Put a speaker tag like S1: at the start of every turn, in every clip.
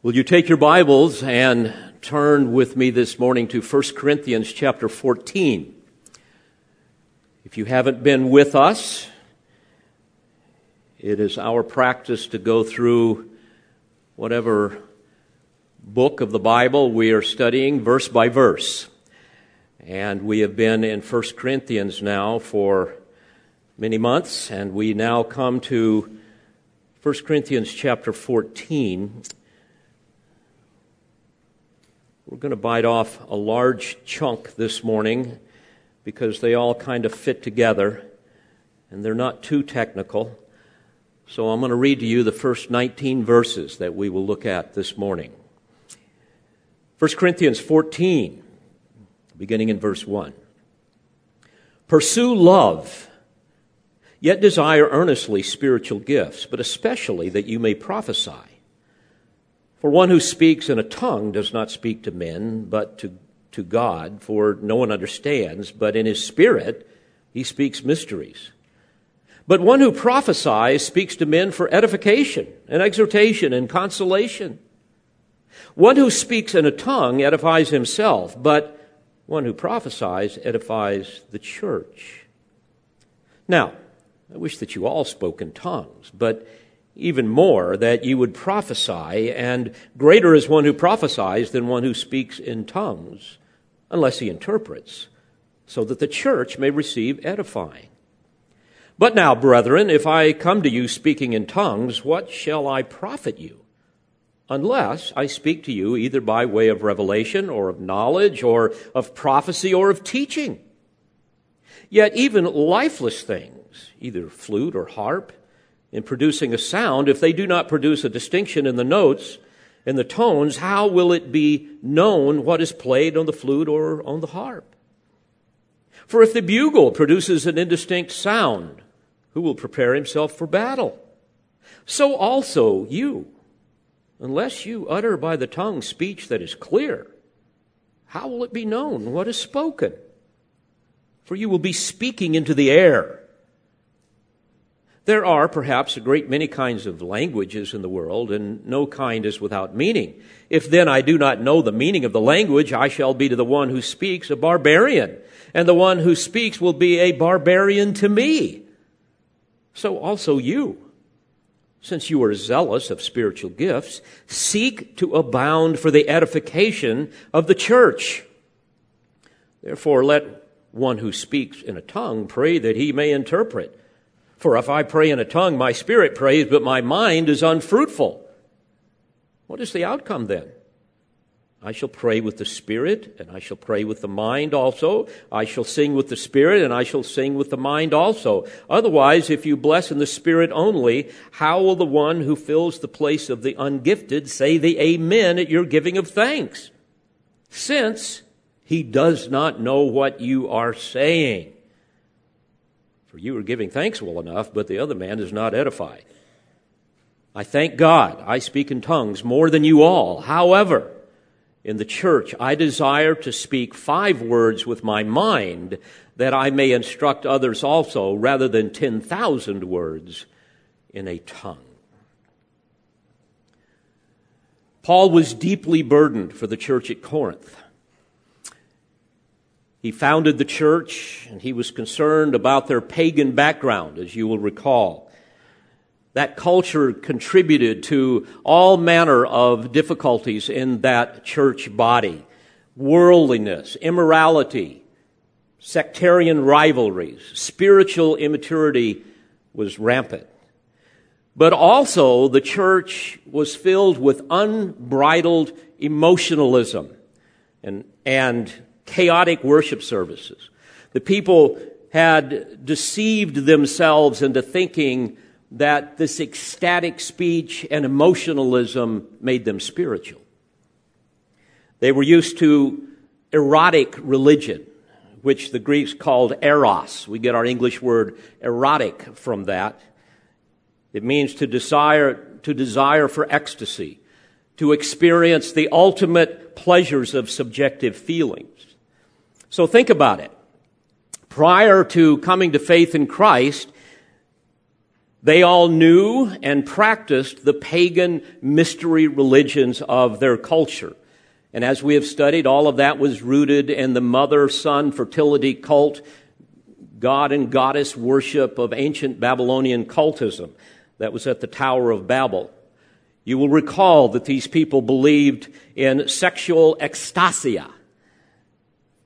S1: Will you take your Bibles and turn with me this morning to 1 Corinthians chapter 14? If you haven't been with us, it is our practice to go through whatever book of the Bible we are studying verse by verse. And we have been in 1 Corinthians now for many months, and we now come to 1 Corinthians chapter 14. We're going to bite off a large chunk this morning because they all kind of fit together and they're not too technical. So I'm going to read to you the first 19 verses that we will look at this morning. 1 Corinthians 14, beginning in verse 1. Pursue love, yet desire earnestly spiritual gifts, but especially that you may prophesy. For one who speaks in a tongue does not speak to men, but to, to God, for no one understands, but in his spirit he speaks mysteries. But one who prophesies speaks to men for edification and exhortation and consolation. One who speaks in a tongue edifies himself, but one who prophesies edifies the church. Now, I wish that you all spoke in tongues, but even more that you would prophesy, and greater is one who prophesies than one who speaks in tongues, unless he interprets, so that the church may receive edifying. But now, brethren, if I come to you speaking in tongues, what shall I profit you? Unless I speak to you either by way of revelation or of knowledge or of prophecy or of teaching. Yet even lifeless things, either flute or harp, in producing a sound, if they do not produce a distinction in the notes and the tones, how will it be known what is played on the flute or on the harp? For if the bugle produces an indistinct sound, who will prepare himself for battle? So also you, unless you utter by the tongue speech that is clear, how will it be known what is spoken? For you will be speaking into the air. There are perhaps a great many kinds of languages in the world, and no kind is without meaning. If then I do not know the meaning of the language, I shall be to the one who speaks a barbarian, and the one who speaks will be a barbarian to me. So also you, since you are zealous of spiritual gifts, seek to abound for the edification of the church. Therefore, let one who speaks in a tongue pray that he may interpret. For if I pray in a tongue, my spirit prays, but my mind is unfruitful. What is the outcome then? I shall pray with the spirit, and I shall pray with the mind also. I shall sing with the spirit, and I shall sing with the mind also. Otherwise, if you bless in the spirit only, how will the one who fills the place of the ungifted say the amen at your giving of thanks? Since he does not know what you are saying. For you are giving thanks well enough, but the other man is not edified. I thank God I speak in tongues more than you all. However, in the church, I desire to speak five words with my mind that I may instruct others also, rather than 10,000 words in a tongue. Paul was deeply burdened for the church at Corinth. He founded the church and he was concerned about their pagan background, as you will recall. That culture contributed to all manner of difficulties in that church body worldliness, immorality, sectarian rivalries, spiritual immaturity was rampant. But also, the church was filled with unbridled emotionalism and, and chaotic worship services. The people had deceived themselves into thinking that this ecstatic speech and emotionalism made them spiritual. They were used to erotic religion, which the Greeks called eros. We get our English word erotic from that. It means to desire, to desire for ecstasy, to experience the ultimate pleasures of subjective feelings. So think about it. Prior to coming to faith in Christ, They all knew and practiced the pagan mystery religions of their culture. And as we have studied, all of that was rooted in the mother son fertility cult, god and goddess worship of ancient Babylonian cultism that was at the Tower of Babel. You will recall that these people believed in sexual ecstasia.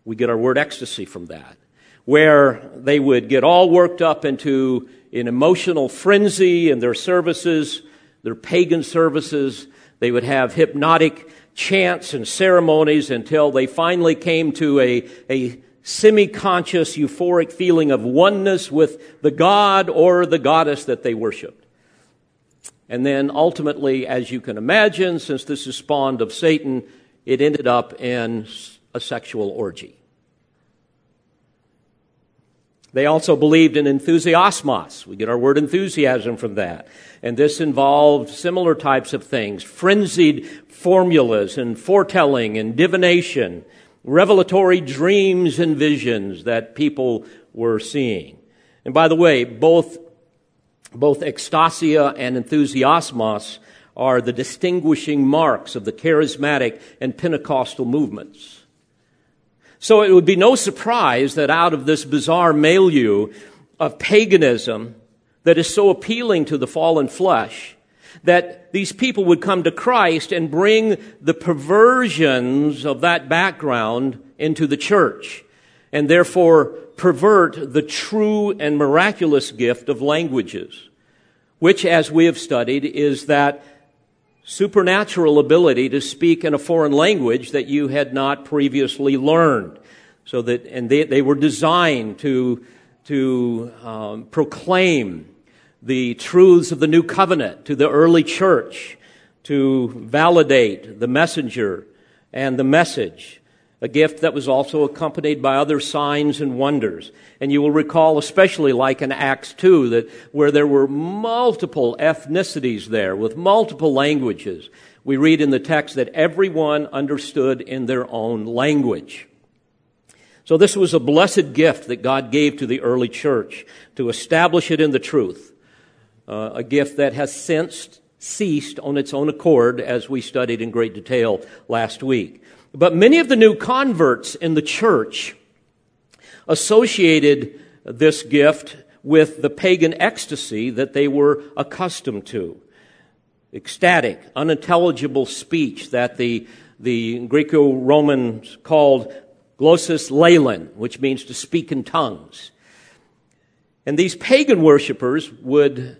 S1: We get our word ecstasy from that, where they would get all worked up into an emotional frenzy in their services, their pagan services. They would have hypnotic chants and ceremonies until they finally came to a, a semi conscious, euphoric feeling of oneness with the God or the goddess that they worshiped. And then ultimately, as you can imagine, since this is spawned of Satan, it ended up in a sexual orgy. They also believed in enthusiasmos. We get our word enthusiasm from that. And this involved similar types of things frenzied formulas and foretelling and divination, revelatory dreams and visions that people were seeing. And by the way, both, both ecstasia and enthusiasmos are the distinguishing marks of the charismatic and Pentecostal movements. So it would be no surprise that out of this bizarre milieu of paganism that is so appealing to the fallen flesh, that these people would come to Christ and bring the perversions of that background into the church, and therefore pervert the true and miraculous gift of languages, which, as we have studied, is that supernatural ability to speak in a foreign language that you had not previously learned. So that, and they, they were designed to, to um, proclaim the truths of the new covenant to the early church, to validate the messenger and the message. A gift that was also accompanied by other signs and wonders. And you will recall, especially like in Acts 2, that where there were multiple ethnicities there with multiple languages, we read in the text that everyone understood in their own language. So this was a blessed gift that God gave to the early church to establish it in the truth. Uh, a gift that has since ceased on its own accord, as we studied in great detail last week. But many of the new converts in the church associated this gift with the pagan ecstasy that they were accustomed to. Ecstatic, unintelligible speech that the, the Greco Romans called glossais lalein, which means to speak in tongues. And these pagan worshippers would,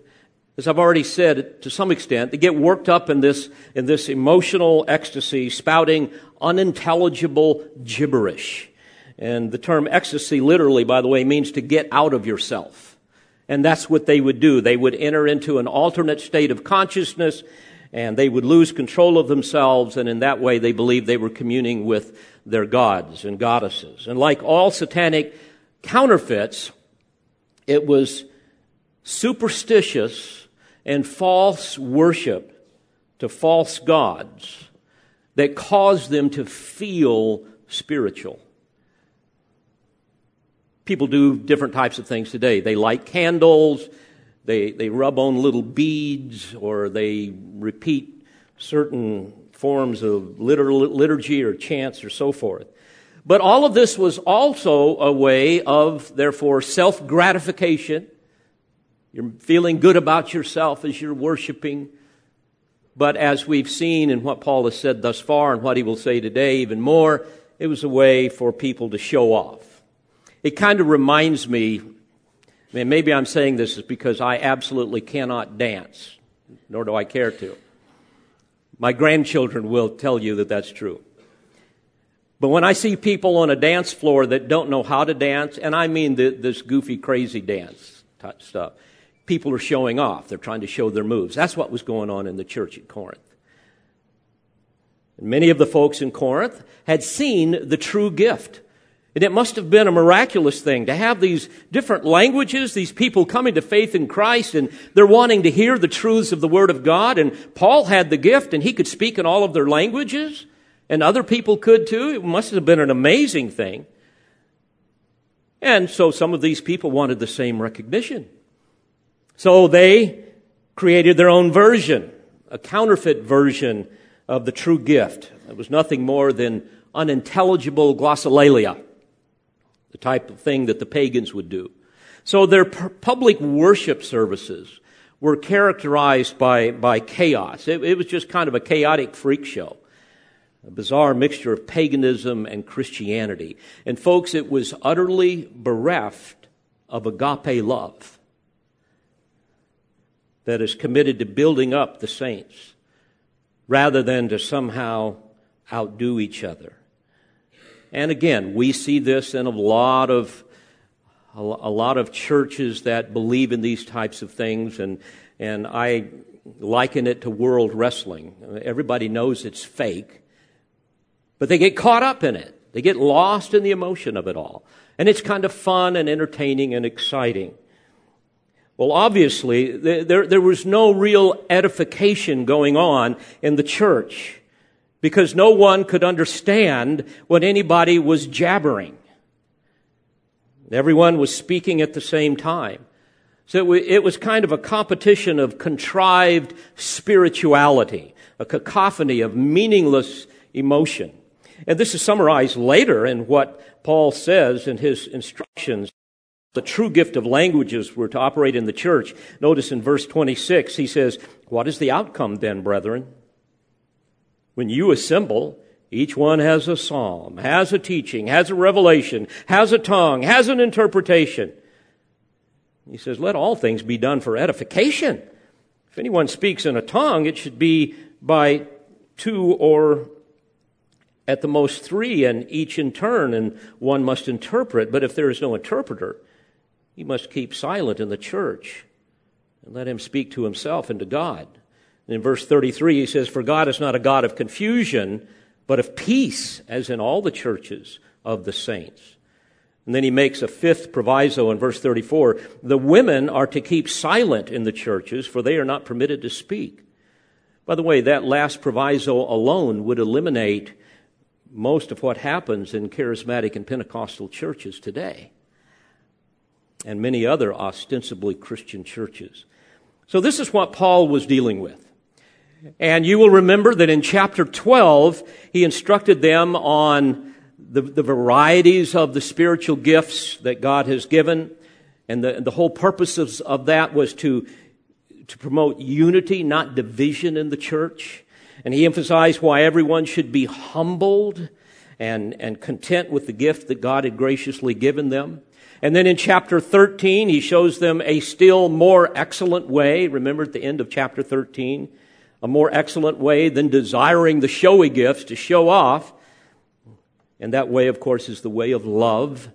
S1: as I've already said to some extent, they get worked up in this, in this emotional ecstasy, spouting unintelligible gibberish. And the term ecstasy literally, by the way, means to get out of yourself. And that's what they would do. They would enter into an alternate state of consciousness and they would lose control of themselves. And in that way, they believed they were communing with their gods and goddesses. And like all satanic counterfeits, it was superstitious and false worship to false gods that caused them to feel spiritual. People do different types of things today. They light candles, they, they rub on little beads, or they repeat certain forms of liturgy or chants or so forth. But all of this was also a way of, therefore, self gratification. You're feeling good about yourself as you're worshiping. But as we've seen in what Paul has said thus far and what he will say today even more, it was a way for people to show off. It kind of reminds me, I mean, maybe I'm saying this is because I absolutely cannot dance, nor do I care to. My grandchildren will tell you that that's true. But when I see people on a dance floor that don't know how to dance, and I mean the, this goofy, crazy dance type stuff, people are showing off. They're trying to show their moves. That's what was going on in the church at Corinth. And many of the folks in Corinth had seen the true gift. And it must have been a miraculous thing to have these different languages, these people coming to faith in Christ, and they're wanting to hear the truths of the Word of God. And Paul had the gift, and he could speak in all of their languages, and other people could too. It must have been an amazing thing. And so some of these people wanted the same recognition. So they created their own version, a counterfeit version of the true gift. It was nothing more than unintelligible glossolalia, the type of thing that the pagans would do. So their public worship services were characterized by, by chaos. It, it was just kind of a chaotic freak show, a bizarre mixture of paganism and Christianity. And folks, it was utterly bereft of agape love that is committed to building up the saints rather than to somehow outdo each other. And again, we see this in a lot of a lot of churches that believe in these types of things, and and I liken it to world wrestling. Everybody knows it's fake, but they get caught up in it. They get lost in the emotion of it all, and it's kind of fun and entertaining and exciting. Well, obviously, there, there was no real edification going on in the church because no one could understand what anybody was jabbering. Everyone was speaking at the same time. So it was kind of a competition of contrived spirituality, a cacophony of meaningless emotion. And this is summarized later in what Paul says in his instructions. The true gift of languages were to operate in the church. Notice in verse 26, he says, What is the outcome then, brethren? When you assemble, each one has a psalm, has a teaching, has a revelation, has a tongue, has an interpretation. He says, Let all things be done for edification. If anyone speaks in a tongue, it should be by two or at the most three, and each in turn, and one must interpret. But if there is no interpreter, he must keep silent in the church and let him speak to himself and to God. And in verse 33, he says, For God is not a God of confusion, but of peace, as in all the churches of the saints. And then he makes a fifth proviso in verse 34 the women are to keep silent in the churches, for they are not permitted to speak. By the way, that last proviso alone would eliminate most of what happens in charismatic and Pentecostal churches today and many other ostensibly Christian churches. So, this is what Paul was dealing with. And you will remember that in chapter 12, he instructed them on the, the varieties of the spiritual gifts that God has given. And the, the whole purpose of, of that was to, to promote unity, not division in the church. And he emphasized why everyone should be humbled and, and content with the gift that God had graciously given them. And then in chapter 13, he shows them a still more excellent way. Remember at the end of chapter 13, a more excellent way than desiring the showy gifts to show off. And that way, of course, is the way of love.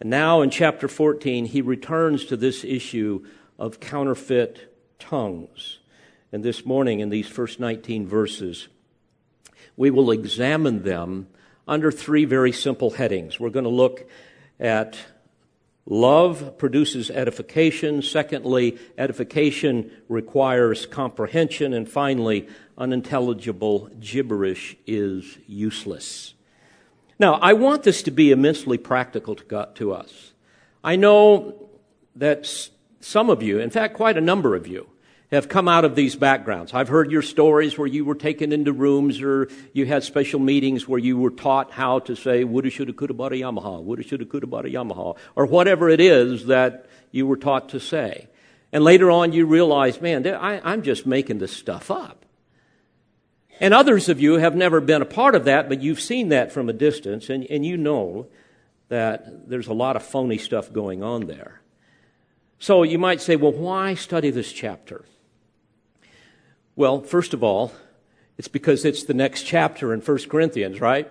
S1: And now in chapter 14, he returns to this issue of counterfeit tongues. And this morning, in these first 19 verses, we will examine them under three very simple headings. We're going to look at love produces edification. Secondly, edification requires comprehension. And finally, unintelligible gibberish is useless. Now, I want this to be immensely practical to, to us. I know that some of you, in fact, quite a number of you, have come out of these backgrounds. I've heard your stories where you were taken into rooms or you had special meetings where you were taught how to say woulda, shoulda, coulda, bada, yamaha, woulda, shoulda, coulda, bada, yamaha, or whatever it is that you were taught to say. And later on you realize, man, I, I'm just making this stuff up. And others of you have never been a part of that, but you've seen that from a distance, and, and you know that there's a lot of phony stuff going on there. So you might say, well, why study this chapter? Well, first of all, it's because it's the next chapter in 1 Corinthians, right?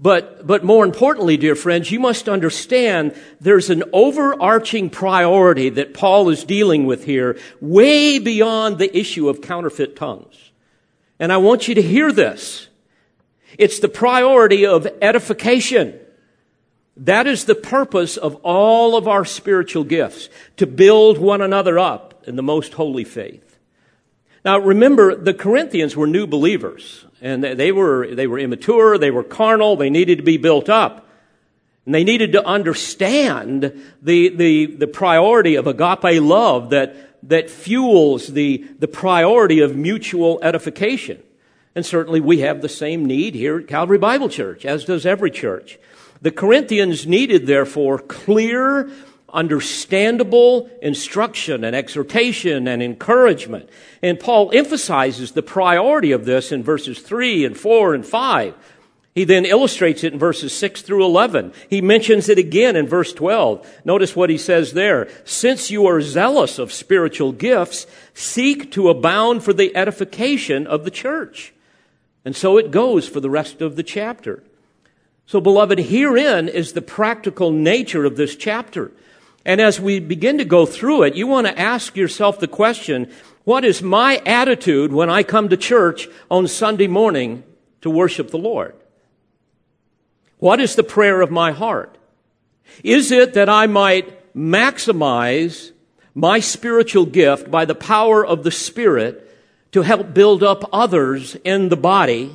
S1: But, but more importantly, dear friends, you must understand there's an overarching priority that Paul is dealing with here, way beyond the issue of counterfeit tongues. And I want you to hear this. It's the priority of edification. That is the purpose of all of our spiritual gifts, to build one another up in the most holy faith. Now remember, the Corinthians were new believers, and they were, they were immature, they were carnal, they needed to be built up. And they needed to understand the, the, the priority of agape love that, that fuels the, the priority of mutual edification. And certainly we have the same need here at Calvary Bible Church, as does every church. The Corinthians needed, therefore, clear, understandable instruction and exhortation and encouragement. And Paul emphasizes the priority of this in verses 3 and 4 and 5. He then illustrates it in verses 6 through 11. He mentions it again in verse 12. Notice what he says there. Since you are zealous of spiritual gifts, seek to abound for the edification of the church. And so it goes for the rest of the chapter. So, beloved, herein is the practical nature of this chapter. And as we begin to go through it, you want to ask yourself the question, what is my attitude when I come to church on Sunday morning to worship the Lord? What is the prayer of my heart? Is it that I might maximize my spiritual gift by the power of the Spirit to help build up others in the body?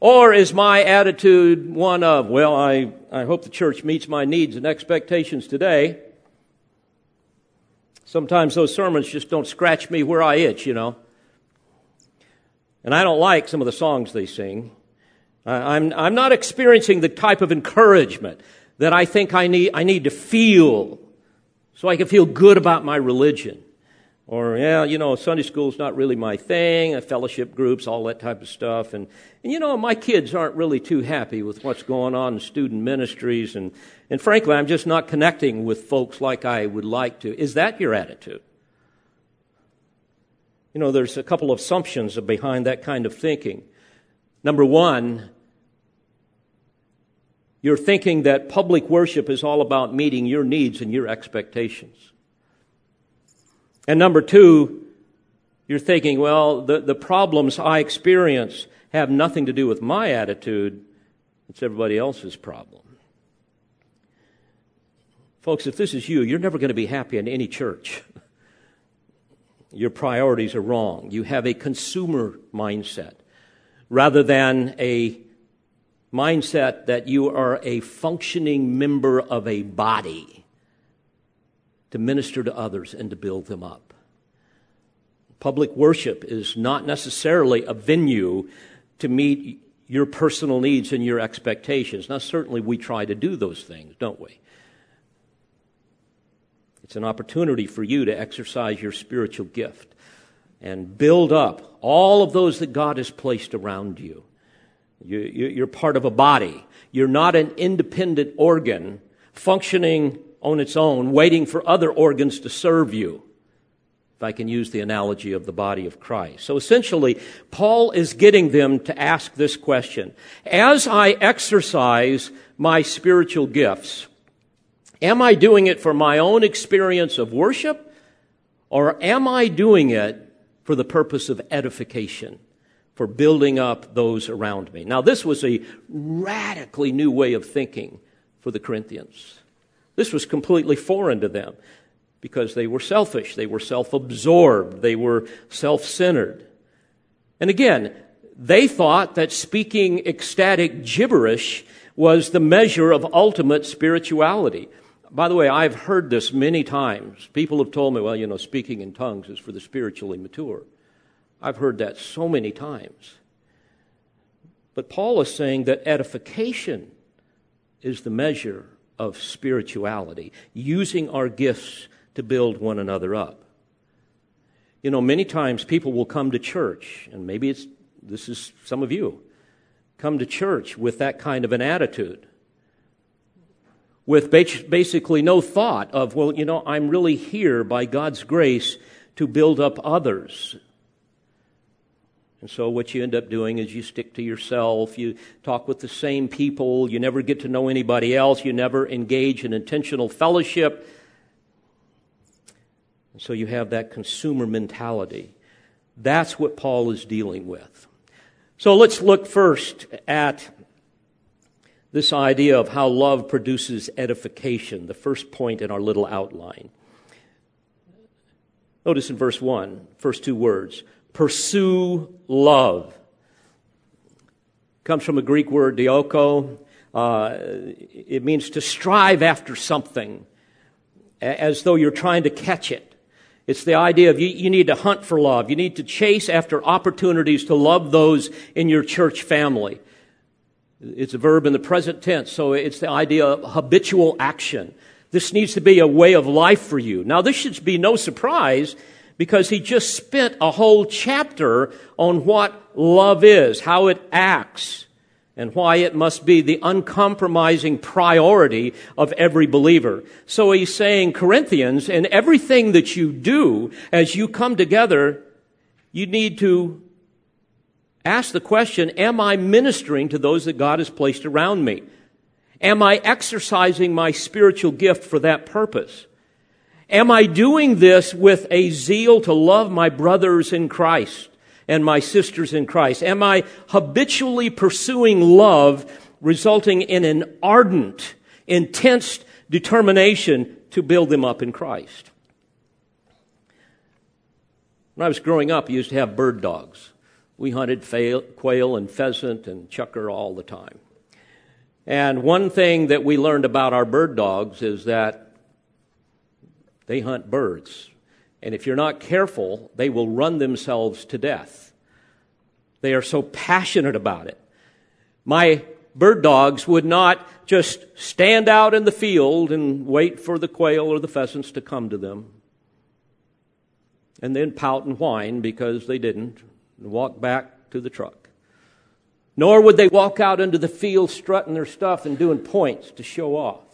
S1: Or is my attitude one of, well, I, I hope the church meets my needs and expectations today. Sometimes those sermons just don't scratch me where I itch, you know. And I don't like some of the songs they sing. I'm, I'm not experiencing the type of encouragement that I think I need, I need to feel so I can feel good about my religion. Or, yeah, you know, Sunday school's not really my thing, uh, fellowship groups, all that type of stuff. And, and, you know, my kids aren't really too happy with what's going on in student ministries. And, and frankly, I'm just not connecting with folks like I would like to. Is that your attitude? You know, there's a couple of assumptions behind that kind of thinking. Number one, you're thinking that public worship is all about meeting your needs and your expectations. And number two, you're thinking, well, the, the problems I experience have nothing to do with my attitude, it's everybody else's problem. Folks, if this is you, you're never going to be happy in any church. Your priorities are wrong. You have a consumer mindset rather than a mindset that you are a functioning member of a body to minister to others and to build them up. Public worship is not necessarily a venue to meet your personal needs and your expectations. Now, certainly we try to do those things, don't we? It's an opportunity for you to exercise your spiritual gift and build up all of those that God has placed around you. You, are part of a body. You're not an independent organ functioning on its own, waiting for other organs to serve you. If I can use the analogy of the body of Christ. So essentially, Paul is getting them to ask this question. As I exercise my spiritual gifts, am I doing it for my own experience of worship? Or am I doing it for the purpose of edification? for building up those around me. Now, this was a radically new way of thinking for the Corinthians. This was completely foreign to them because they were selfish, they were self absorbed, they were self centered. And again, they thought that speaking ecstatic gibberish was the measure of ultimate spirituality. By the way, I've heard this many times. People have told me, well, you know, speaking in tongues is for the spiritually mature. I've heard that so many times. But Paul is saying that edification is the measure of spirituality, using our gifts to build one another up. You know, many times people will come to church, and maybe it's this is some of you, come to church with that kind of an attitude. With basically no thought of, well, you know, I'm really here by God's grace to build up others and so, what you end up doing is you stick to yourself, you talk with the same people, you never get to know anybody else, you never engage in intentional fellowship. And so, you have that consumer mentality. That's what Paul is dealing with. So, let's look first at this idea of how love produces edification, the first point in our little outline. Notice in verse 1, first two words pursue love. Comes from a Greek word, dioko. Uh, it means to strive after something as though you're trying to catch it. It's the idea of you, you, need to hunt for love. You need to chase after opportunities to love those in your church family. It's a verb in the present tense, so it's the idea of habitual action. This needs to be a way of life for you. Now, this should be no surprise because he just spent a whole chapter on what love is, how it acts and why it must be the uncompromising priority of every believer. So he's saying, Corinthians, in everything that you do as you come together, you need to ask the question, am I ministering to those that God has placed around me? Am I exercising my spiritual gift for that purpose? Am I doing this with a zeal to love my brothers in Christ? and my sisters in Christ? Am I habitually pursuing love resulting in an ardent, intense determination to build them up in Christ? When I was growing up, I used to have bird dogs. We hunted quail and pheasant and chukar all the time. And one thing that we learned about our bird dogs is that they hunt birds. And if you're not careful, they will run themselves to death. They are so passionate about it. My bird dogs would not just stand out in the field and wait for the quail or the pheasants to come to them and then pout and whine because they didn't and walk back to the truck. Nor would they walk out into the field strutting their stuff and doing points to show off.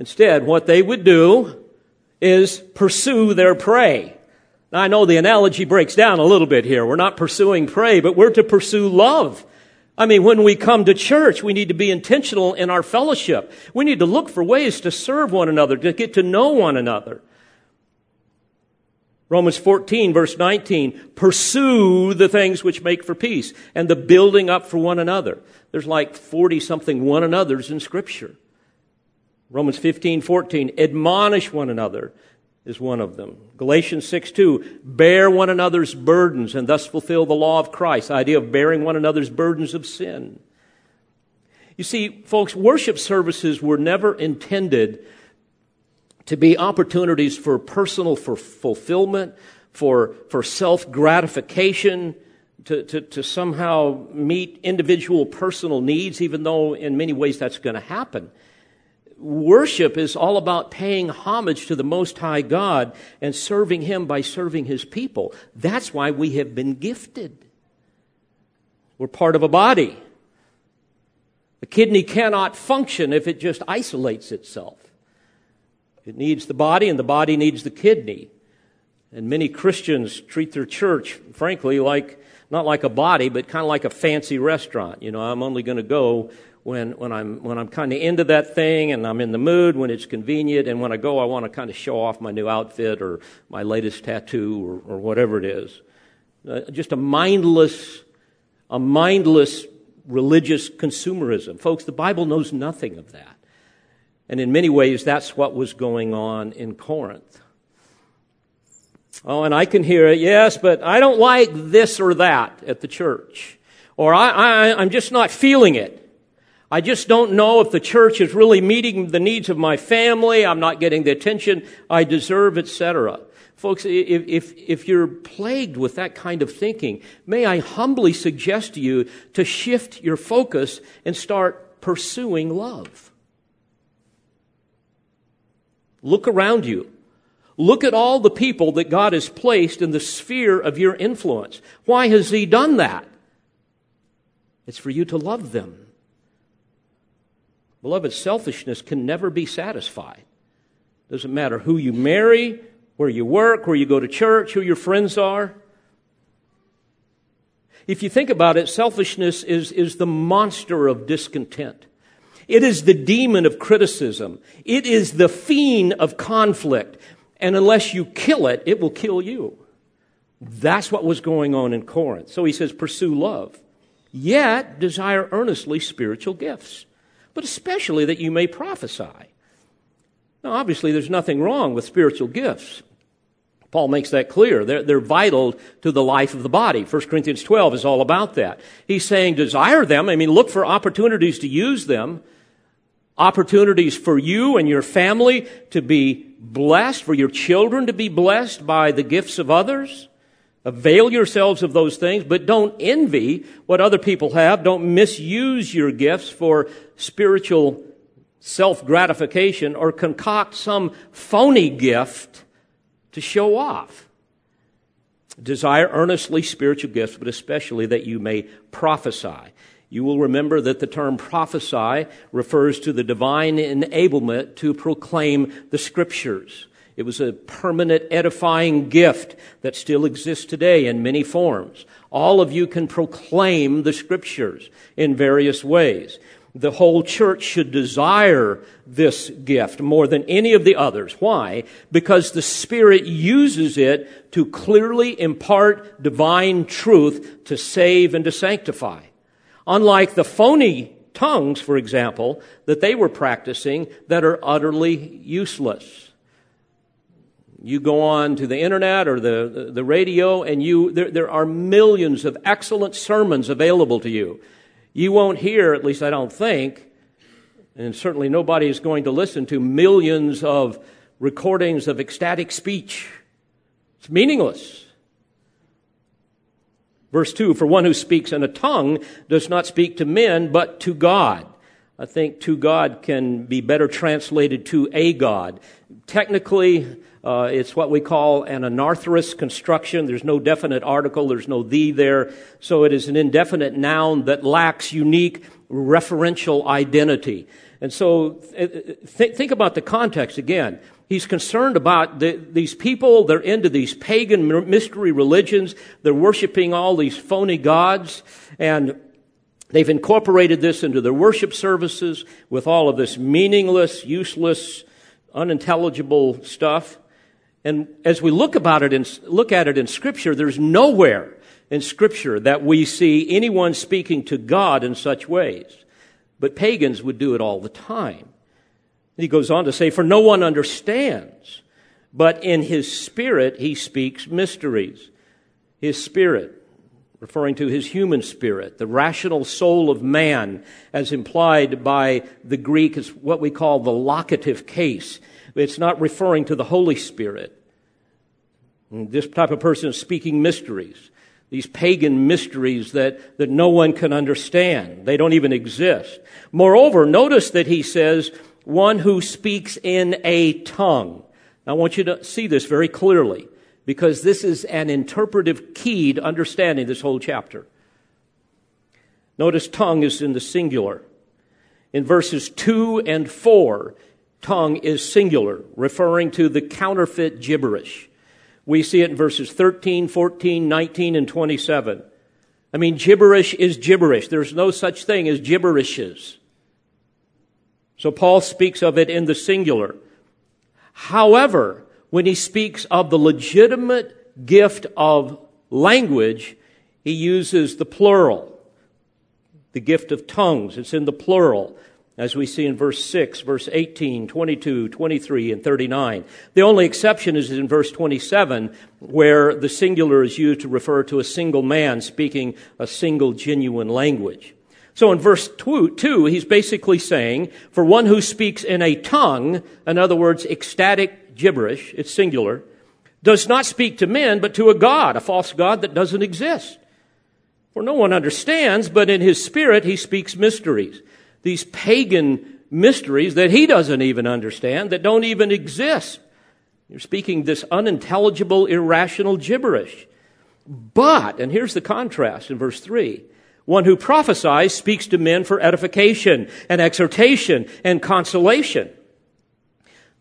S1: Instead, what they would do is pursue their prey. Now, I know the analogy breaks down a little bit here. We're not pursuing prey, but we're to pursue love. I mean, when we come to church, we need to be intentional in our fellowship. We need to look for ways to serve one another, to get to know one another. Romans 14, verse 19, pursue the things which make for peace and the building up for one another. There's like 40 something one another's in Scripture. Romans 15, 14, admonish one another is one of them. Galatians 6 2, bear one another's burdens and thus fulfill the law of Christ. The idea of bearing one another's burdens of sin. You see, folks, worship services were never intended to be opportunities for personal for fulfillment, for, for self gratification, to, to, to somehow meet individual personal needs, even though in many ways that's going to happen. Worship is all about paying homage to the Most High God and serving Him by serving His people. That's why we have been gifted. We're part of a body. The kidney cannot function if it just isolates itself. It needs the body, and the body needs the kidney. And many Christians treat their church, frankly, like not like a body, but kind of like a fancy restaurant. You know, I'm only going to go when, when I'm, when I'm kind of into that thing and I'm in the mood, when it's convenient, and when I go, I want to kind of show off my new outfit or my latest tattoo or, or whatever it is. Uh, just a mindless, a mindless religious consumerism. Folks, the Bible knows nothing of that. And in many ways, that's what was going on in Corinth. Oh, and I can hear it, yes, but I don't like this or that at the church. Or I, I, I'm just not feeling it. I just don't know if the church is really meeting the needs of my family. I'm not getting the attention I deserve, etc. Folks, if, if, if you're plagued with that kind of thinking, may I humbly suggest to you to shift your focus and start pursuing love. Look around you. Look at all the people that God has placed in the sphere of your influence. Why has He done that? It's for you to love them. Beloved, selfishness can never be satisfied. Doesn't matter who you marry, where you work, where you go to church, who your friends are. If you think about it, selfishness is, is the monster of discontent. It is the demon of criticism. It is the fiend of conflict. And unless you kill it, it will kill you. That's what was going on in Corinth. So he says, pursue love, yet desire earnestly spiritual gifts but especially that you may prophesy. Now, obviously, there's nothing wrong with spiritual gifts. Paul makes that clear. They're, they're, vital to the life of the body. 1 Corinthians 12 is all about that. He's saying desire them. I mean, look for opportunities to use them. Opportunities for you and your family to be blessed, for your children to be blessed by the gifts of others. Avail yourselves of those things, but don't envy what other people have. Don't misuse your gifts for spiritual self gratification or concoct some phony gift to show off. Desire earnestly spiritual gifts, but especially that you may prophesy. You will remember that the term prophesy refers to the divine enablement to proclaim the scriptures. It was a permanent edifying gift that still exists today in many forms. All of you can proclaim the scriptures in various ways the whole church should desire this gift more than any of the others. Why? Because the Spirit uses it to clearly impart divine truth to save and to sanctify. Unlike the phony tongues, for example, that they were practicing that are utterly useless. You go on to the internet or the, the radio, and you, there, there are millions of excellent sermons available to you you won't hear, at least I don't think, and certainly nobody is going to listen to millions of recordings of ecstatic speech. It's meaningless. Verse 2 For one who speaks in a tongue does not speak to men, but to God. I think to God can be better translated to a God. Technically, uh, it's what we call an anarthrous construction. There's no definite article, there's no the there. So it is an indefinite noun that lacks unique referential identity. And so uh, th- think about the context again. He's concerned about the, these people, they're into these pagan mystery religions, they're worshiping all these phony gods, and they've incorporated this into their worship services with all of this meaningless, useless, unintelligible stuff. And as we look about it and look at it in scripture, there's nowhere in scripture that we see anyone speaking to God in such ways. But pagans would do it all the time. He goes on to say, for no one understands, but in his spirit he speaks mysteries. His spirit, referring to his human spirit, the rational soul of man, as implied by the Greek, is what we call the locative case. It's not referring to the Holy Spirit. This type of person is speaking mysteries, these pagan mysteries that, that no one can understand. They don't even exist. Moreover, notice that he says, one who speaks in a tongue. I want you to see this very clearly because this is an interpretive key to understanding this whole chapter. Notice tongue is in the singular. In verses 2 and 4, tongue is singular, referring to the counterfeit gibberish. We see it in verses 13, 14, 19, and 27. I mean, gibberish is gibberish. There's no such thing as gibberishes. So Paul speaks of it in the singular. However, when he speaks of the legitimate gift of language, he uses the plural. The gift of tongues, it's in the plural as we see in verse 6, verse 18, 22, 23, and 39. The only exception is in verse 27, where the singular is used to refer to a single man speaking a single genuine language. So in verse 2, two, he's basically saying, for one who speaks in a tongue, in other words, ecstatic gibberish, it's singular, does not speak to men, but to a God, a false God that doesn't exist. For no one understands, but in his spirit he speaks mysteries these pagan mysteries that he doesn't even understand, that don't even exist. You're speaking this unintelligible, irrational gibberish. But, and here's the contrast in verse 3 one who prophesies speaks to men for edification and exhortation and consolation.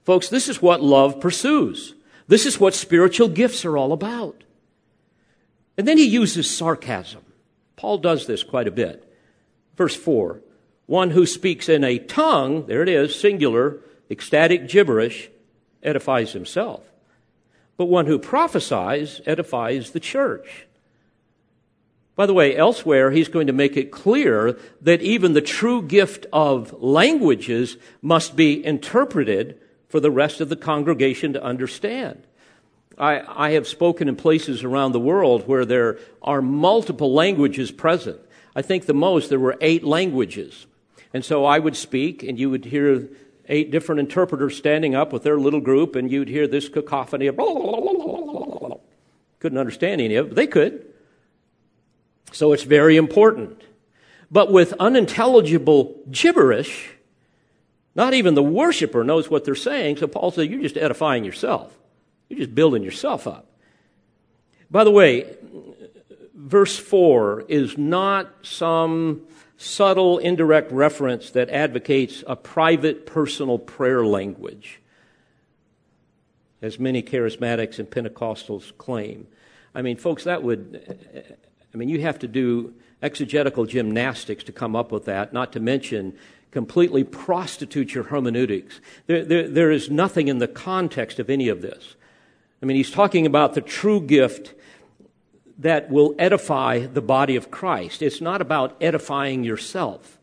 S1: Folks, this is what love pursues. This is what spiritual gifts are all about. And then he uses sarcasm. Paul does this quite a bit. Verse 4 one who speaks in a tongue, there it is, singular, ecstatic gibberish, edifies himself. But one who prophesies edifies the church. By the way, elsewhere, he's going to make it clear that even the true gift of languages must be interpreted for the rest of the congregation to understand. I, I have spoken in places around the world where there are multiple languages present. I think the most, there were eight languages. And so I would speak, and you would hear eight different interpreters standing up with their little group, and you'd hear this cacophony of couldn't understand any of it, but they could. So it's very important. But with unintelligible gibberish, not even the worshiper knows what they're saying. So Paul said, You're just edifying yourself. You're just building yourself up. By the way, verse 4 is not some subtle, indirect reference that advocates a private, personal prayer language, as many charismatics and Pentecostals claim. I mean, folks, that would, I mean, you have to do exegetical gymnastics to come up with that, not to mention completely prostitute your hermeneutics. There, there, there is nothing in the context of any of this. I mean, he's talking about the true gift that will edify the body of Christ. It's not about edifying yourself.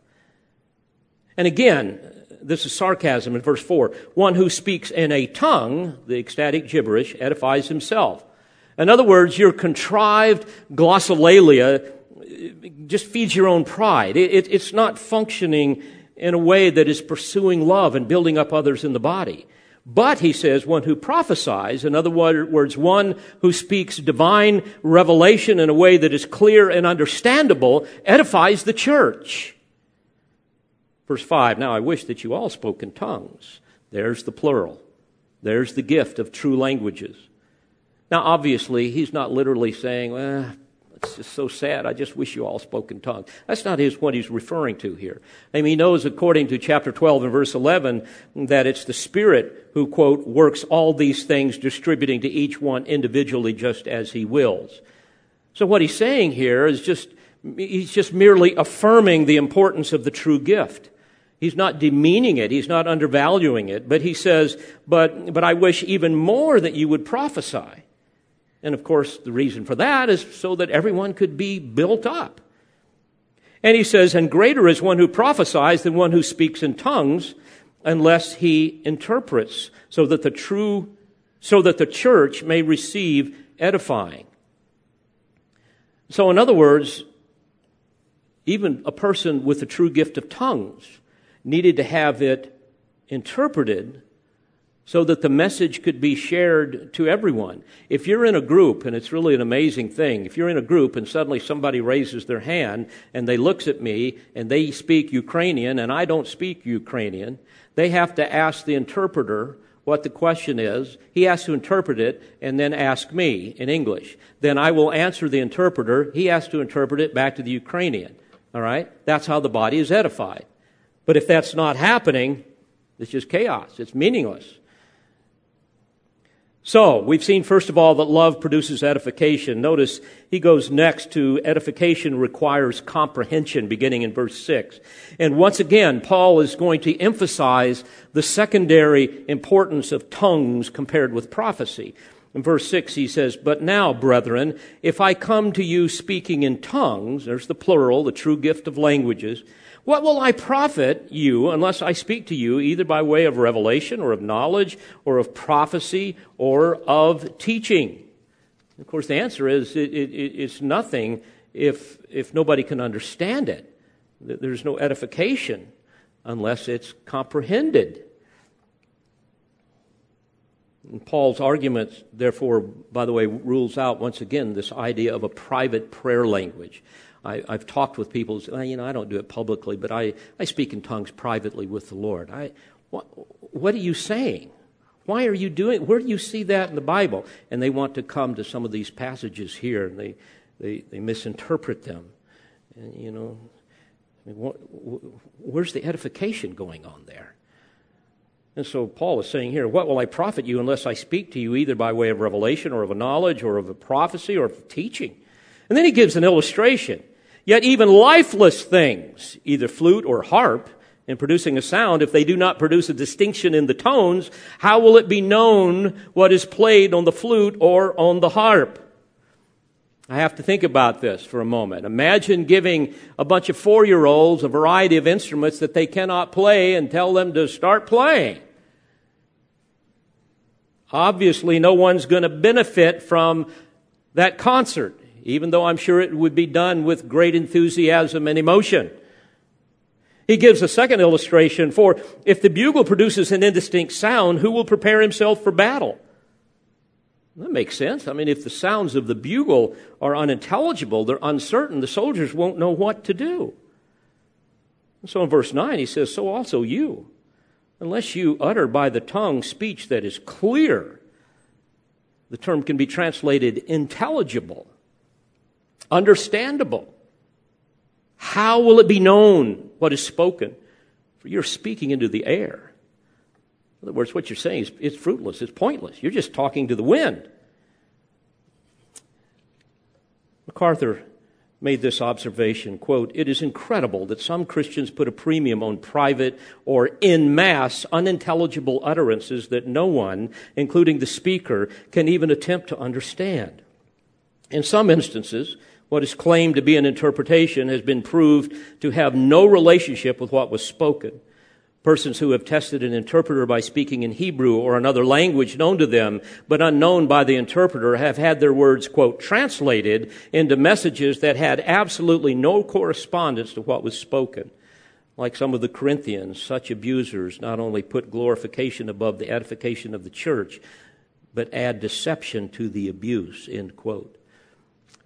S1: And again, this is sarcasm in verse 4. One who speaks in a tongue, the ecstatic gibberish, edifies himself. In other words, your contrived glossolalia just feeds your own pride. It, it, it's not functioning in a way that is pursuing love and building up others in the body. But, he says, one who prophesies, in other words, one who speaks divine revelation in a way that is clear and understandable, edifies the church. Verse 5 Now I wish that you all spoke in tongues. There's the plural. There's the gift of true languages. Now, obviously, he's not literally saying, well, it's just so sad. I just wish you all spoke in tongues. That's not his, what he's referring to here. I mean, he knows, according to chapter 12 and verse 11, that it's the Spirit who, quote, works all these things, distributing to each one individually just as he wills. So what he's saying here is just, he's just merely affirming the importance of the true gift. He's not demeaning it. He's not undervaluing it. But he says, but, but I wish even more that you would prophesy. And of course, the reason for that is so that everyone could be built up. And he says, And greater is one who prophesies than one who speaks in tongues, unless he interprets, so that the true, so that the church may receive edifying. So, in other words, even a person with the true gift of tongues needed to have it interpreted so that the message could be shared to everyone. If you're in a group, and it's really an amazing thing, if you're in a group and suddenly somebody raises their hand and they looks at me and they speak Ukrainian and I don't speak Ukrainian, they have to ask the interpreter what the question is. He has to interpret it and then ask me in English. Then I will answer the interpreter. He has to interpret it back to the Ukrainian. All right? That's how the body is edified. But if that's not happening, it's just chaos. It's meaningless. So, we've seen first of all that love produces edification. Notice he goes next to edification requires comprehension, beginning in verse 6. And once again, Paul is going to emphasize the secondary importance of tongues compared with prophecy. In verse 6, he says, But now, brethren, if I come to you speaking in tongues, there's the plural, the true gift of languages, what will I profit you unless I speak to you either by way of revelation or of knowledge or of prophecy or of teaching? Of course, the answer is it, it, it's nothing if, if nobody can understand it. There's no edification unless it's comprehended. And Paul's argument, therefore, by the way, rules out once again this idea of a private prayer language. I, have talked with people well, you know, I don't do it publicly, but I, I speak in tongues privately with the Lord. I, what, what are you saying? Why are you doing Where do you see that in the Bible? And they want to come to some of these passages here, and they, they, they misinterpret them. And, you know, I mean, what, where's the edification going on there? And so Paul is saying here, What will I profit you unless I speak to you either by way of revelation or of a knowledge or of a prophecy or of teaching? And then he gives an illustration. Yet even lifeless things, either flute or harp, in producing a sound, if they do not produce a distinction in the tones, how will it be known what is played on the flute or on the harp? I have to think about this for a moment. Imagine giving a bunch of four year olds a variety of instruments that they cannot play and tell them to start playing. Obviously, no one's going to benefit from that concert, even though I'm sure it would be done with great enthusiasm and emotion. He gives a second illustration for if the bugle produces an indistinct sound, who will prepare himself for battle? That makes sense. I mean, if the sounds of the bugle are unintelligible, they're uncertain, the soldiers won't know what to do. And so in verse 9, he says, So also you, unless you utter by the tongue speech that is clear, the term can be translated intelligible, understandable. How will it be known what is spoken? For you're speaking into the air. In other words, what you're saying is it's fruitless, it's pointless. You're just talking to the wind. MacArthur made this observation quote it is incredible that some christians put a premium on private or in mass unintelligible utterances that no one including the speaker can even attempt to understand in some instances what is claimed to be an interpretation has been proved to have no relationship with what was spoken persons who have tested an interpreter by speaking in Hebrew or another language known to them, but unknown by the interpreter, have had their words, quote, translated into messages that had absolutely no correspondence to what was spoken. Like some of the Corinthians, such abusers not only put glorification above the edification of the church, but add deception to the abuse, end quote.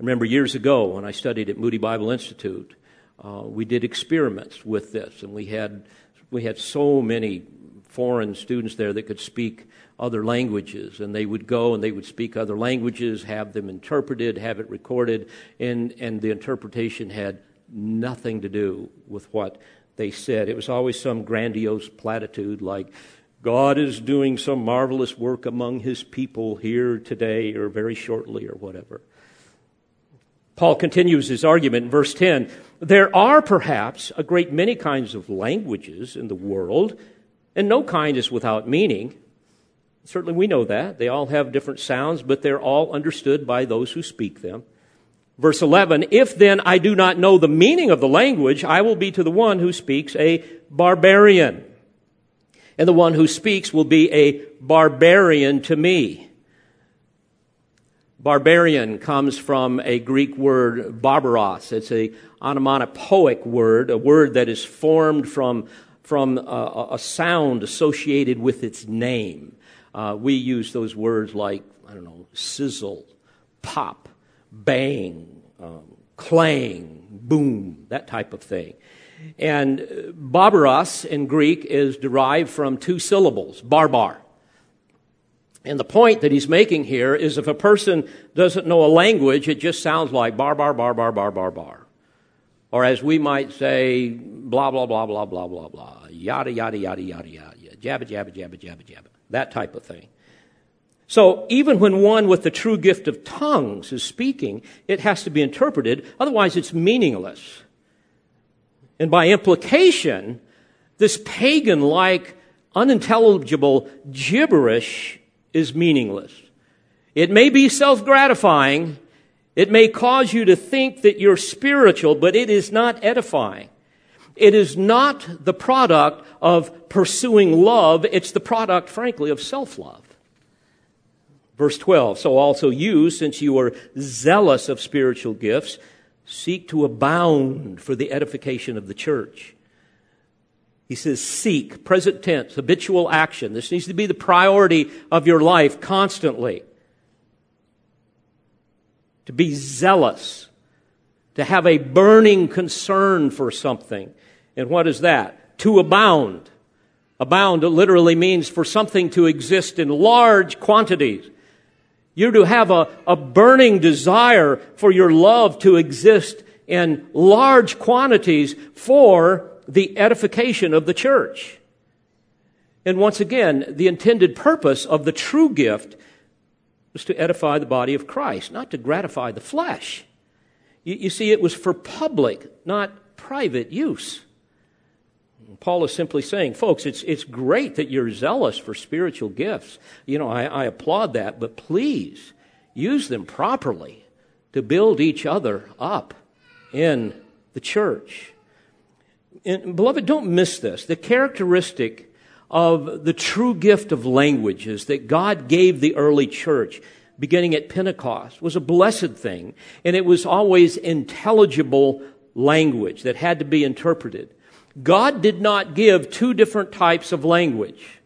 S1: Remember years ago when I studied at Moody Bible Institute, uh, we did experiments with this, and we had we had so many foreign students there that could speak other languages, and they would go and they would speak other languages, have them interpreted, have it recorded, and, and the interpretation had nothing to do with what they said. It was always some grandiose platitude like, God is doing some marvelous work among his people here today or very shortly or whatever. Paul continues his argument in verse 10. There are perhaps a great many kinds of languages in the world, and no kind is without meaning. Certainly, we know that. They all have different sounds, but they're all understood by those who speak them. Verse 11 If then I do not know the meaning of the language, I will be to the one who speaks a barbarian. And the one who speaks will be a barbarian to me. Barbarian comes from a Greek word, barbaros. It's a onomatopoeic word, a word that is formed from, from a, a sound associated with its name. Uh, we use those words like, I don't know, sizzle, pop, bang, um, clang, boom, that type of thing. And barbaros in Greek is derived from two syllables, barbar. And the point that he's making here is if a person doesn't know a language, it just sounds like bar, bar, bar, bar, bar, bar, bar. Or as we might say, blah, blah, blah, blah, blah, blah, blah, yada, yada, yada, yada, yada, jabba, jabba, jabba, jabba, jabba, that type of thing. So even when one with the true gift of tongues is speaking, it has to be interpreted, otherwise it's meaningless. And by implication, this pagan like, unintelligible gibberish is meaningless. It may be self gratifying. It may cause you to think that you're spiritual, but it is not edifying. It is not the product of pursuing love. It's the product, frankly, of self love. Verse 12. So also you, since you are zealous of spiritual gifts, seek to abound for the edification of the church. He says, seek, present tense, habitual action. This needs to be the priority of your life constantly. To be zealous, to have a burning concern for something. And what is that? To abound. Abound literally means for something to exist in large quantities. You're to have a, a burning desire for your love to exist in large quantities for the edification of the church. And once again, the intended purpose of the true gift was to edify the body of Christ, not to gratify the flesh. You, you see, it was for public, not private use. Paul is simply saying, folks, it's, it's great that you're zealous for spiritual gifts. You know, I, I applaud that, but please use them properly to build each other up in the church and beloved, don't miss this. The characteristic of the true gift of languages that God gave the early church beginning at Pentecost was a blessed thing, and it was always intelligible language that had to be interpreted. God did not give two different types of language,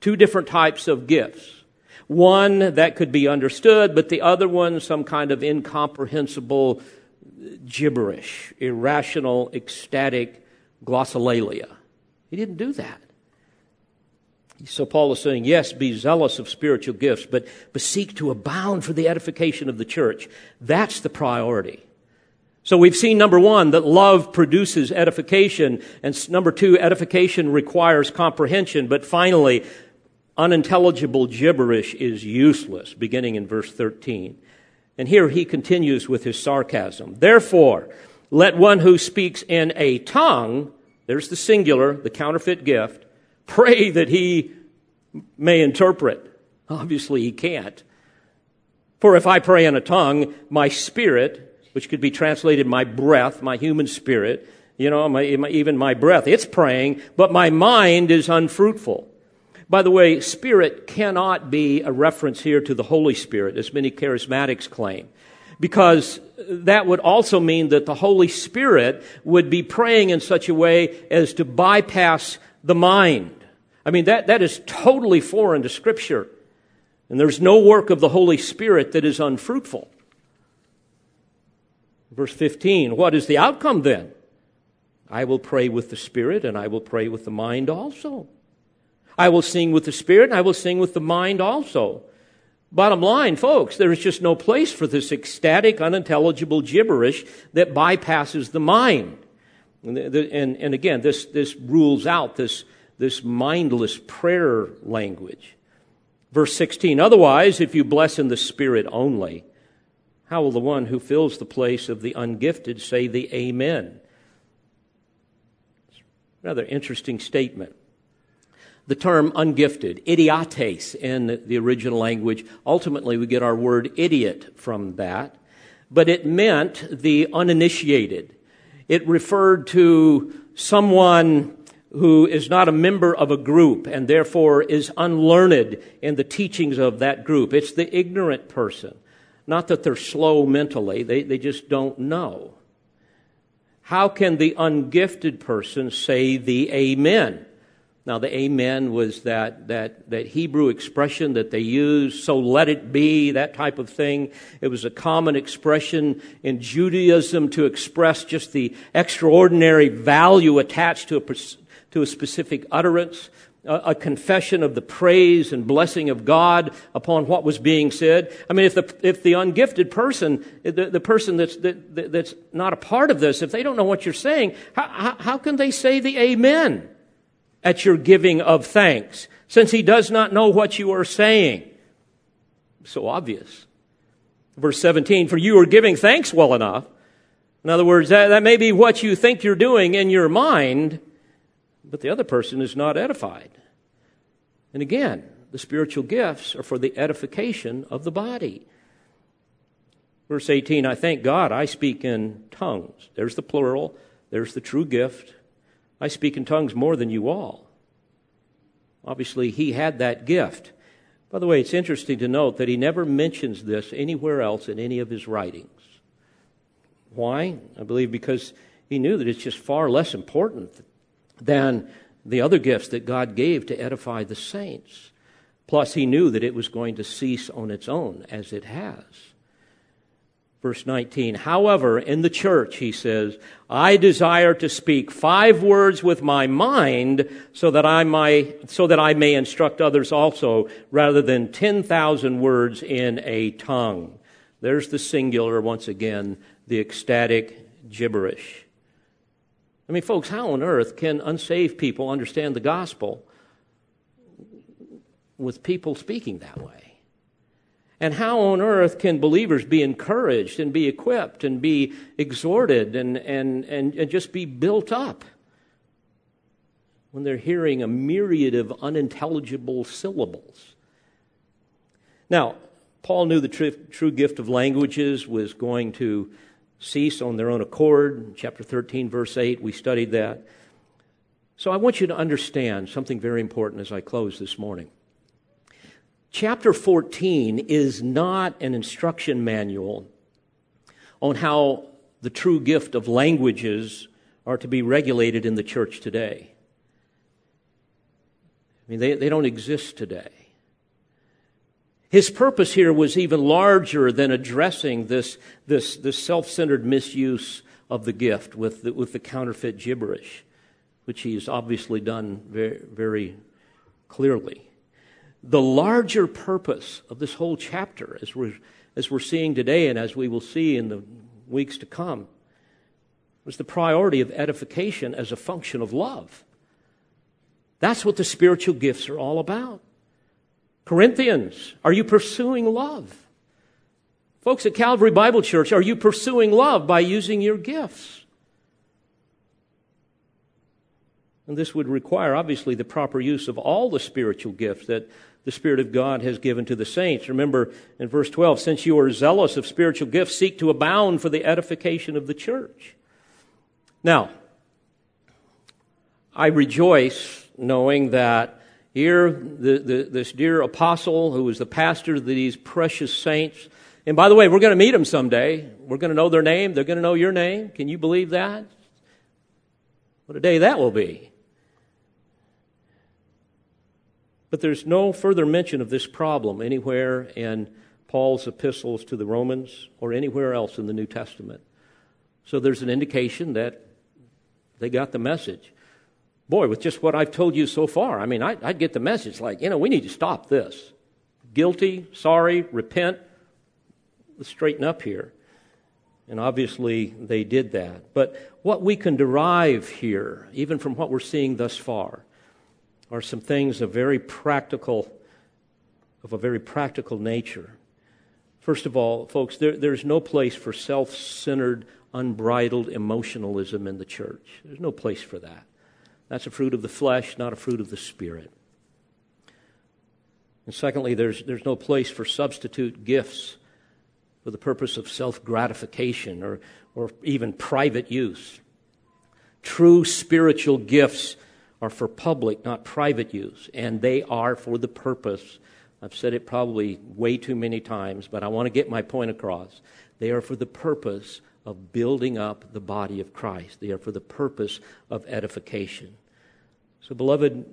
S1: two different types of gifts. One that could be understood, but the other one some kind of incomprehensible gibberish, irrational, ecstatic glossolalia. He didn't do that. So Paul is saying, yes, be zealous of spiritual gifts, but, but seek to abound for the edification of the church. That's the priority. So we've seen number one, that love produces edification, and number two, edification requires comprehension, but finally, unintelligible gibberish is useless, beginning in verse 13. And here he continues with his sarcasm. Therefore, let one who speaks in a tongue, there's the singular, the counterfeit gift, pray that he may interpret. Obviously, he can't. For if I pray in a tongue, my spirit, which could be translated my breath, my human spirit, you know, my, even my breath, it's praying, but my mind is unfruitful. By the way, spirit cannot be a reference here to the Holy Spirit, as many charismatics claim, because that would also mean that the Holy Spirit would be praying in such a way as to bypass the mind. I mean, that, that is totally foreign to Scripture. And there's no work of the Holy Spirit that is unfruitful. Verse 15, what is the outcome then? I will pray with the Spirit and I will pray with the mind also. I will sing with the Spirit and I will sing with the mind also. Bottom line, folks, there is just no place for this ecstatic, unintelligible gibberish that bypasses the mind. And, and, and again, this, this rules out this this mindless prayer language. Verse 16 Otherwise, if you bless in the Spirit only, how will the one who fills the place of the ungifted say the Amen? Rather interesting statement. The term ungifted, idiotes in the original language, ultimately we get our word idiot from that, but it meant the uninitiated. It referred to someone who is not a member of a group and therefore is unlearned in the teachings of that group. It's the ignorant person. Not that they're slow mentally, they, they just don't know. How can the ungifted person say the amen? Now, the amen was that, that, that Hebrew expression that they used, so let it be, that type of thing. It was a common expression in Judaism to express just the extraordinary value attached to a to a specific utterance, a, a, confession of the praise and blessing of God upon what was being said. I mean, if the, if the ungifted person, the, the person that's, that, that's not a part of this, if they don't know what you're saying, how, how, how can they say the amen at your giving of thanks since he does not know what you are saying? So obvious. Verse 17, for you are giving thanks well enough. In other words, that, that may be what you think you're doing in your mind, but the other person is not edified. And again, the spiritual gifts are for the edification of the body. Verse 18 I thank God I speak in tongues. There's the plural, there's the true gift. I speak in tongues more than you all. Obviously, he had that gift. By the way, it's interesting to note that he never mentions this anywhere else in any of his writings. Why? I believe because he knew that it's just far less important than the other gifts that God gave to edify the saints. Plus, he knew that it was going to cease on its own, as it has. Verse 19, however, in the church, he says, I desire to speak five words with my mind so that I, might, so that I may instruct others also, rather than 10,000 words in a tongue. There's the singular once again, the ecstatic gibberish. I mean, folks, how on earth can unsaved people understand the gospel with people speaking that way? And how on earth can believers be encouraged and be equipped and be exhorted and, and, and, and just be built up when they're hearing a myriad of unintelligible syllables? Now, Paul knew the true, true gift of languages was going to cease on their own accord. Chapter 13, verse 8, we studied that. So I want you to understand something very important as I close this morning. Chapter 14 is not an instruction manual on how the true gift of languages are to be regulated in the church today. I mean, they, they don't exist today. His purpose here was even larger than addressing this, this, this self centered misuse of the gift with the, with the counterfeit gibberish, which he's obviously done very, very clearly. The larger purpose of this whole chapter, as we're, as we're seeing today and as we will see in the weeks to come, was the priority of edification as a function of love. That's what the spiritual gifts are all about. Corinthians, are you pursuing love? Folks at Calvary Bible Church, are you pursuing love by using your gifts? And this would require, obviously, the proper use of all the spiritual gifts that the Spirit of God has given to the saints. Remember in verse 12, since you are zealous of spiritual gifts, seek to abound for the edification of the church. Now, I rejoice knowing that here, the, the, this dear apostle who is the pastor of these precious saints, and by the way, we're going to meet them someday. We're going to know their name. They're going to know your name. Can you believe that? What a day that will be. But there's no further mention of this problem anywhere in Paul's epistles to the Romans or anywhere else in the New Testament. So there's an indication that they got the message. Boy, with just what I've told you so far, I mean, I, would get the message like, you know, we need to stop this. Guilty, sorry, repent, let's straighten up here. And obviously they did that. But what we can derive here, even from what we're seeing thus far, are some things of very practical, of a very practical nature. First of all, folks, there, there's no place for self centered, unbridled emotionalism in the church. There's no place for that. That's a fruit of the flesh, not a fruit of the spirit. And secondly, there's, there's no place for substitute gifts for the purpose of self gratification or, or even private use. True spiritual gifts are for public, not private use, and they are for the purpose. I've said it probably way too many times, but I want to get my point across. They are for the purpose of building up the body of Christ. They are for the purpose of edification. So, beloved,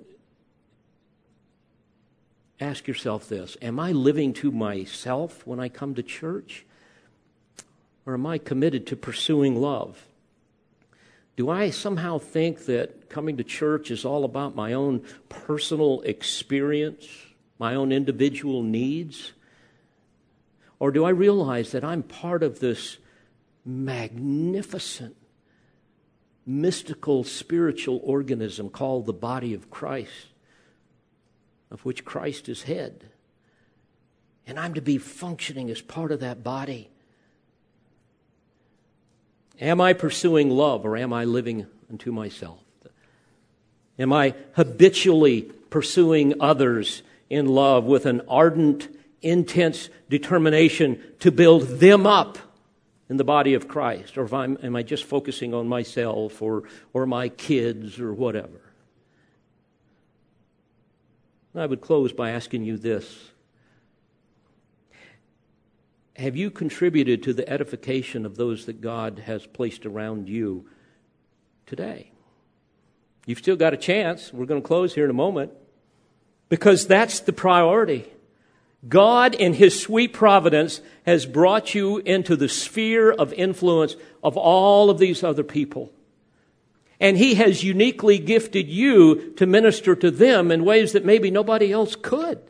S1: ask yourself this Am I living to myself when I come to church? Or am I committed to pursuing love? Do I somehow think that coming to church is all about my own personal experience, my own individual needs? Or do I realize that I'm part of this magnificent, mystical, spiritual organism called the body of Christ, of which Christ is head. And I'm to be functioning as part of that body. Am I pursuing love or am I living unto myself? Am I habitually pursuing others in love with an ardent, intense determination to build them up? in the body of Christ? Or am I just focusing on myself or, or my kids or whatever? I would close by asking you this Have you contributed to the edification of those that God has placed around you today? You've still got a chance. We're going to close here in a moment because that's the priority. God, in His sweet providence, has brought you into the sphere of influence of all of these other people. And He has uniquely gifted you to minister to them in ways that maybe nobody else could.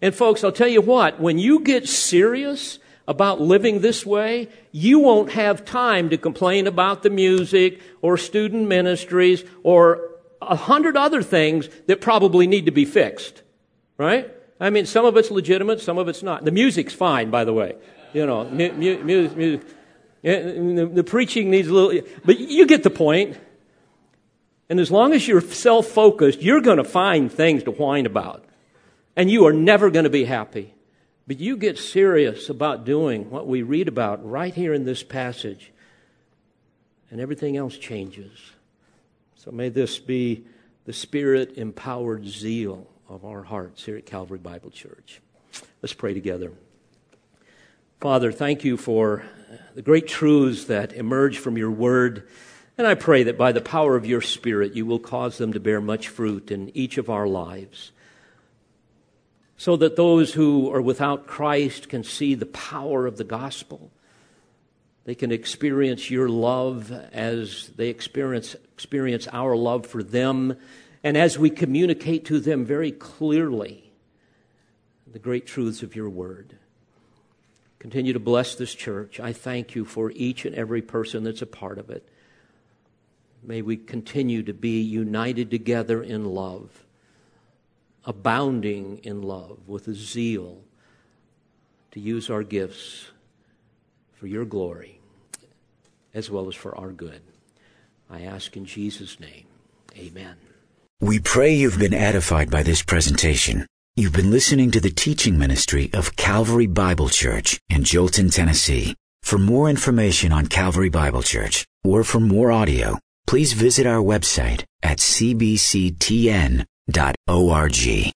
S1: And folks, I'll tell you what, when you get serious about living this way, you won't have time to complain about the music or student ministries or a hundred other things that probably need to be fixed. Right? I mean, some of it's legitimate, some of it's not. The music's fine, by the way. You know, mu- mu- music. Eh, the, the preaching needs a little, but you get the point. And as long as you're self focused, you're going to find things to whine about. And you are never going to be happy. But you get serious about doing what we read about right here in this passage, and everything else changes. So may this be the spirit empowered zeal of our hearts here at Calvary Bible Church. Let's pray together. Father, thank you for the great truths that emerge from your word. And I pray that by the power of your Spirit, you will cause them to bear much fruit in each of our lives. So that those who are without Christ can see the power of the gospel. They can experience your love as they experience, experience our love for them. And as we communicate to them very clearly the great truths of your word. Continue to bless this church. I thank you for each and every person that's a part of it. May we continue to be united together in love, abounding in love with a zeal to use our gifts for your glory as well as for our good. I ask in Jesus' name, amen.
S2: We pray you've been edified by this presentation. You've been listening to the teaching ministry of Calvary Bible Church in Jolton, Tennessee. For more information on Calvary Bible Church or for more audio, please visit our website at cbctn.org.